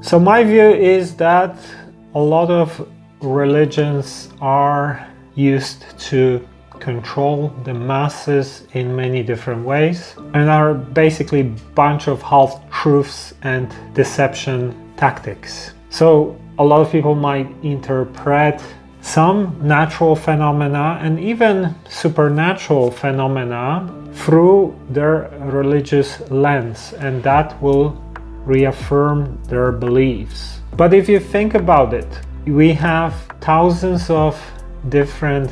So, my view is that a lot of religions are used to control the masses in many different ways and are basically bunch of half truths and deception tactics. So a lot of people might interpret some natural phenomena and even supernatural phenomena through their religious lens and that will reaffirm their beliefs. But if you think about it, we have thousands of different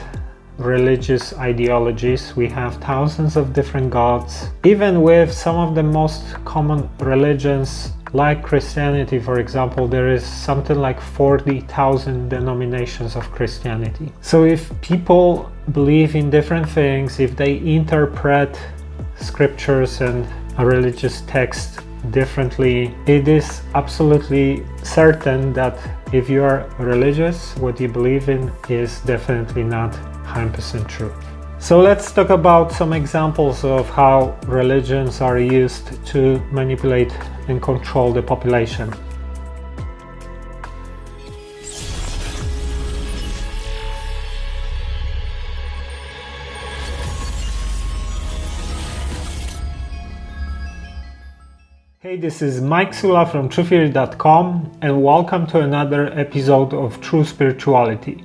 religious ideologies. We have thousands of different gods. Even with some of the most common religions, like Christianity, for example, there is something like 40,000 denominations of Christianity. So if people believe in different things, if they interpret scriptures and religious text differently, it is absolutely certain that if you are religious, what you believe in is definitely not 100% true. So let's talk about some examples of how religions are used to manipulate and control the population. Hey, this is Mike Sygula from TruthTheory.com and welcome to another episode of True Spirituality.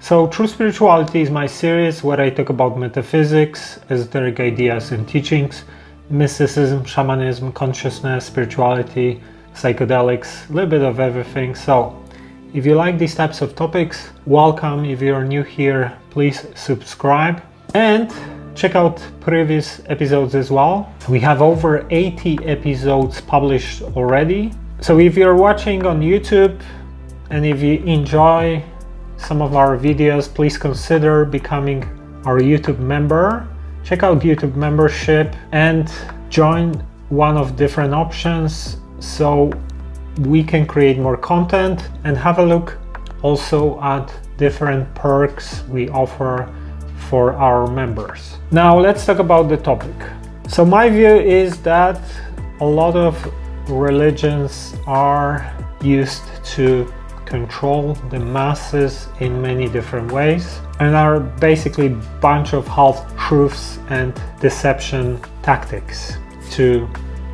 So, True Spirituality is my series where I talk about metaphysics, esoteric ideas and teachings, mysticism, shamanism, consciousness, spirituality, psychedelics, a little bit of everything. So, if you like these types of topics, welcome. If you're new here, please subscribe and check out previous episodes as well. We have over 80 episodes published already. So, if you're watching on YouTube and if you enjoy some of our videos, please consider becoming our YouTube member. Check out YouTube membership and join one of different options so we can create more content and have a look also at different perks we offer for our members. Now let's talk about the topic. So my view is that a lot of religions are used to control the masses in many different ways and are basically a bunch of half truths and deception tactics to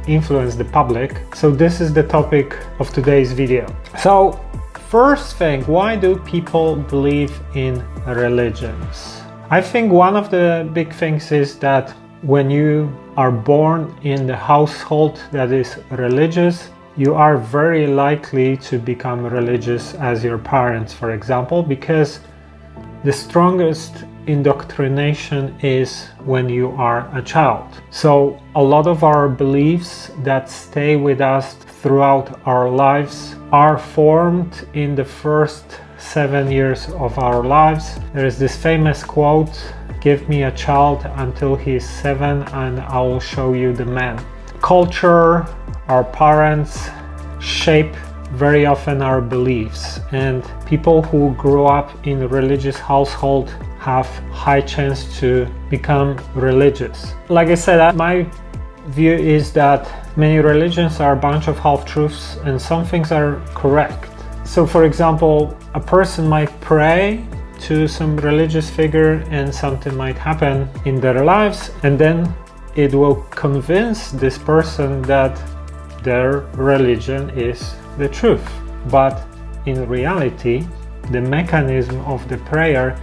influence the public. So this is the topic of today's video. So first thing, why do people believe in religions? I think one of the big things is that when you are born in the household that is religious, you are very likely to become religious as your parents, for example, because the strongest indoctrination is when you are a child. So, a lot of our beliefs that stay with us throughout our lives are formed in the first seven years of our lives. There is this famous quote Give me a child until he is seven, and I will show you the man. Culture, our parents shape very often our beliefs and people who grow up in a religious household have high chance to become religious like i said my view is that many religions are a bunch of half truths and some things are correct so for example a person might pray to some religious figure and something might happen in their lives and then it will convince this person that their religion is the truth. But in reality, the mechanism of the prayer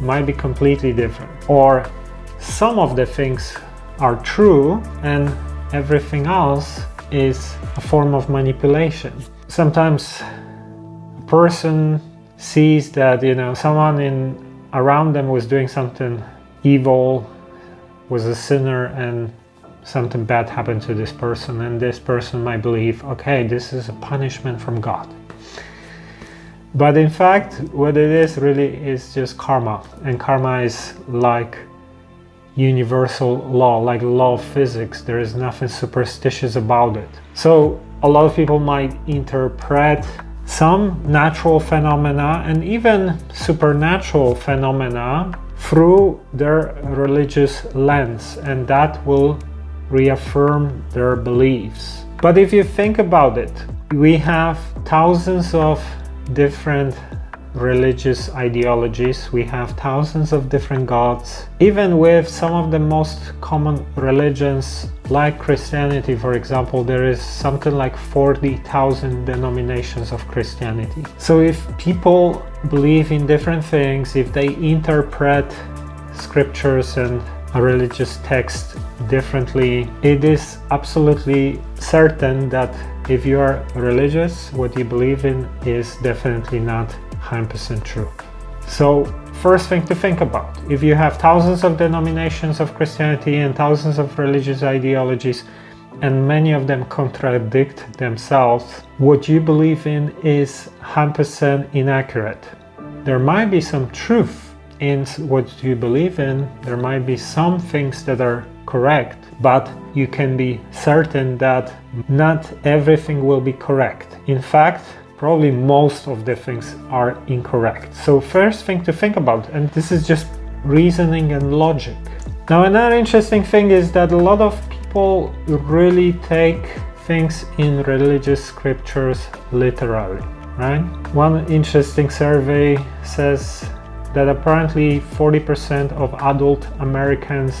might be completely different. Or some of the things are true and everything else is a form of manipulation. Sometimes person sees that you know someone in around them was doing something evil was a sinner and something bad happened to this person and this person might believe okay this is a punishment from god. But in fact what it is really is just karma and karma is like universal law like law of physics. There is nothing superstitious about it. So a lot of people might interpret some natural phenomena and even supernatural phenomena through their religious lens and that will reaffirm their beliefs. But if you think about it, we have thousands of different religious ideologies. We have thousands of different gods. Even with some of the most common religions, like Christianity, for example, there is something like 40,000 denominations of Christianity. So if people believe in different things, if they interpret scriptures and religious text differently, it is absolutely certain that if you are religious, what you believe in is definitely not 100% true. So, first thing to think about if you have thousands of denominations of Christianity and thousands of religious ideologies, and many of them contradict themselves, what you believe in is 100% inaccurate. There might be some truth in what you believe in, there might be some things that are correct, but you can be certain that not everything will be correct. In fact, probably most of the things are incorrect. So, first thing to think about, and this is just reasoning and logic. Now, another interesting thing is that a lot of people really take things in religious scriptures literally, right? One interesting survey says that apparently 40% of adult Americans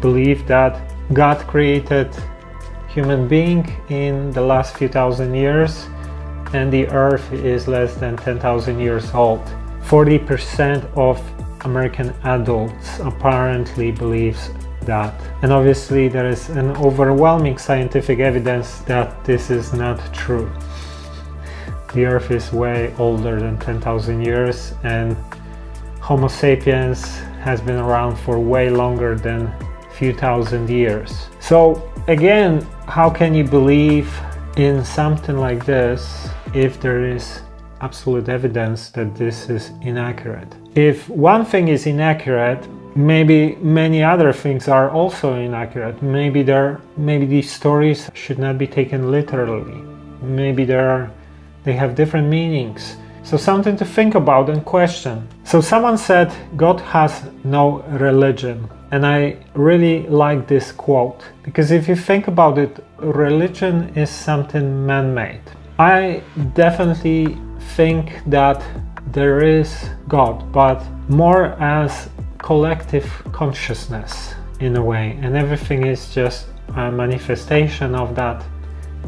believe that God created human being in the last few thousand years and the earth is less than 10,000 years old. 40% of American adults apparently believes that. And obviously there is an overwhelming scientific evidence that this is not true. The earth is way older than 10,000 years and Homo sapiens has been around for way longer than few thousand years. So again, how can you believe in something like this if there is absolute evidence that this is inaccurate. If one thing is inaccurate, maybe many other things are also inaccurate. Maybe there maybe these stories should not be taken literally. Maybe there are they have different meanings. So something to think about and question. So someone said God has no religion. And I really like this quote because if you think about it, religion is something man made. I definitely think that there is God, but more as collective consciousness in a way, and everything is just a manifestation of that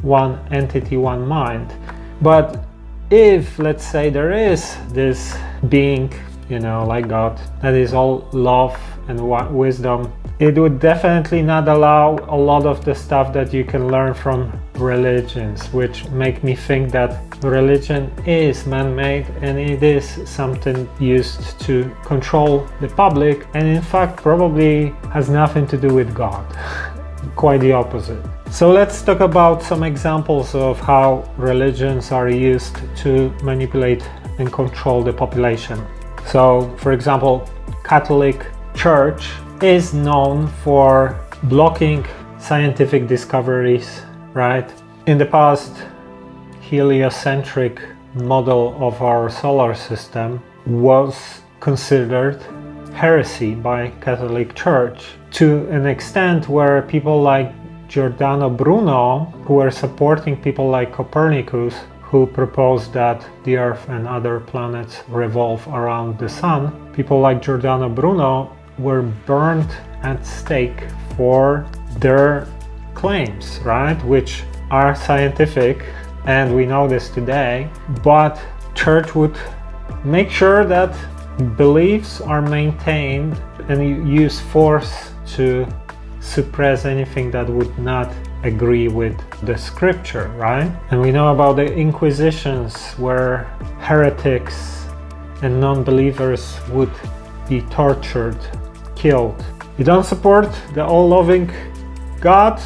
one entity, one mind. But if, let's say, there is this being, you know, like God, that is all love and wisdom, it would definitely not allow a lot of the stuff that you can learn from religions, which make me think that religion is man-made and it is something used to control the public and in fact probably has nothing to do with God. Quite the opposite. So let's talk about some examples of how religions are used to manipulate and control the population. So, for example, Catholic Church is known for blocking scientific discoveries, right? In the past, heliocentric model of our solar system was considered heresy by Catholic Church to an extent where people like Giordano Bruno, who were supporting people like Copernicus, who proposed that the Earth and other planets revolve around the Sun, people like Giordano Bruno were burned at stake for their claims, right? Which are scientific, and we know this today. But church would make sure that beliefs are maintained and use force to suppress anything that would not agree with the scripture, right? And we know about the Inquisitions where heretics and non believers would be tortured killed. You don't support the all loving God,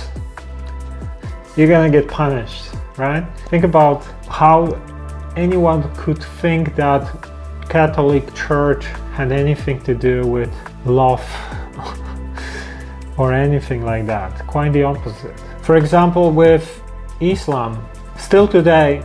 you're gonna get punished, right? Think about how anyone could think that Catholic Church had anything to do with love or anything like that. Quite the opposite. For example, with Islam, still today,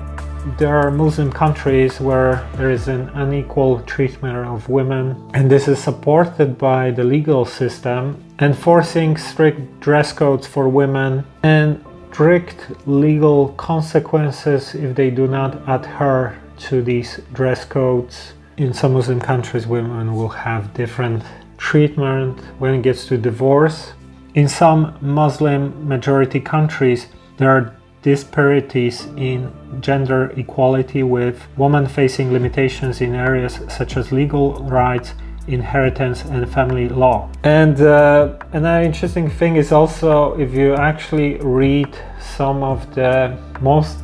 there are Muslim countries where there is an unequal treatment of women, and this is supported by the legal system, enforcing strict dress codes for women and strict legal consequences if they do not adhere to these dress codes. In some Muslim countries, women will have different treatment when it gets to divorce. In some Muslim majority countries, there are disparities in gender equality with women facing limitations in areas such as legal rights inheritance and family law. And uh, another interesting thing is also if you actually read some of the most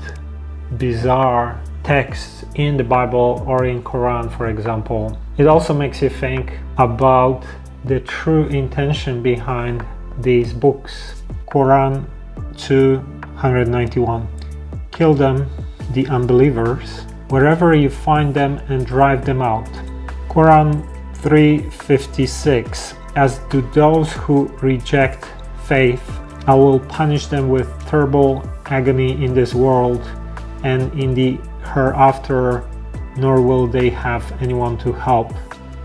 bizarre texts in the Bible or in Quran, for example, it also makes you think about the true intention behind these books. Quran 291. Kill them, the unbelievers, wherever you find them and drive them out. Quran 356 As to those who reject faith, I will punish them with terrible agony in this world and in the hereafter, nor will they have anyone to help.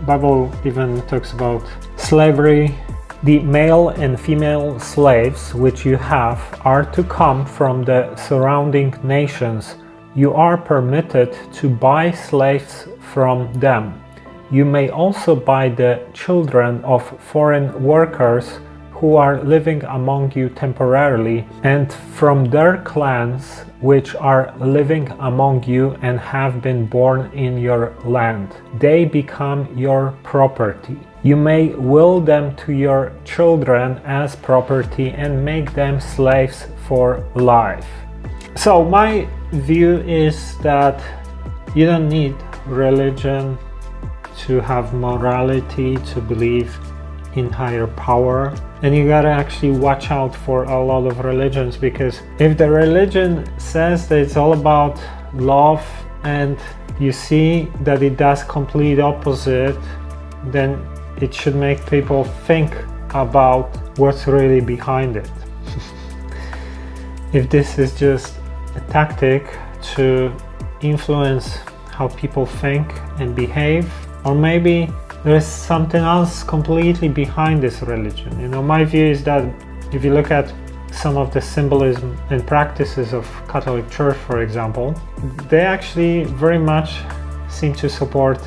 Bible even talks about slavery. The male and female slaves which you have are to come from the surrounding nations. You are permitted to buy slaves from them you may also buy the children of foreign workers who are living among you temporarily, and from their clans which are living among you and have been born in your land. They become your property. You may will them to your children as property and make them slaves for life. So, my view is that you don't need religion to have morality, to believe in higher power. And you gotta actually watch out for a lot of religions because if the religion says that it's all about love and you see that it does complete opposite, then it should make people think about what's really behind it. if this is just a tactic to influence how people think and behave, or maybe there's something else completely behind this religion. You know, my view is that if you look at some of the symbolism and practices of Catholic Church, for example, they actually very much seem to support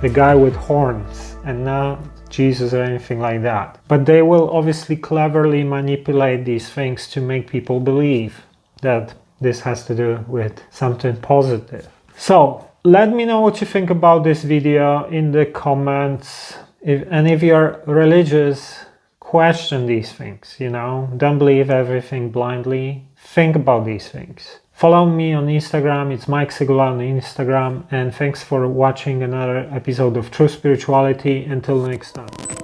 the guy with horns and not Jesus or anything like that. But they will obviously cleverly manipulate these things to make people believe that this has to do with something positive. So, let me know what you think about this video in the comments. If and if you're religious question these things you know? Don't believe everything blindly. Think about these things. Follow me on instagram. It's mike sygula on instagram. And thanks for watching another episode of true spirituality. Until next time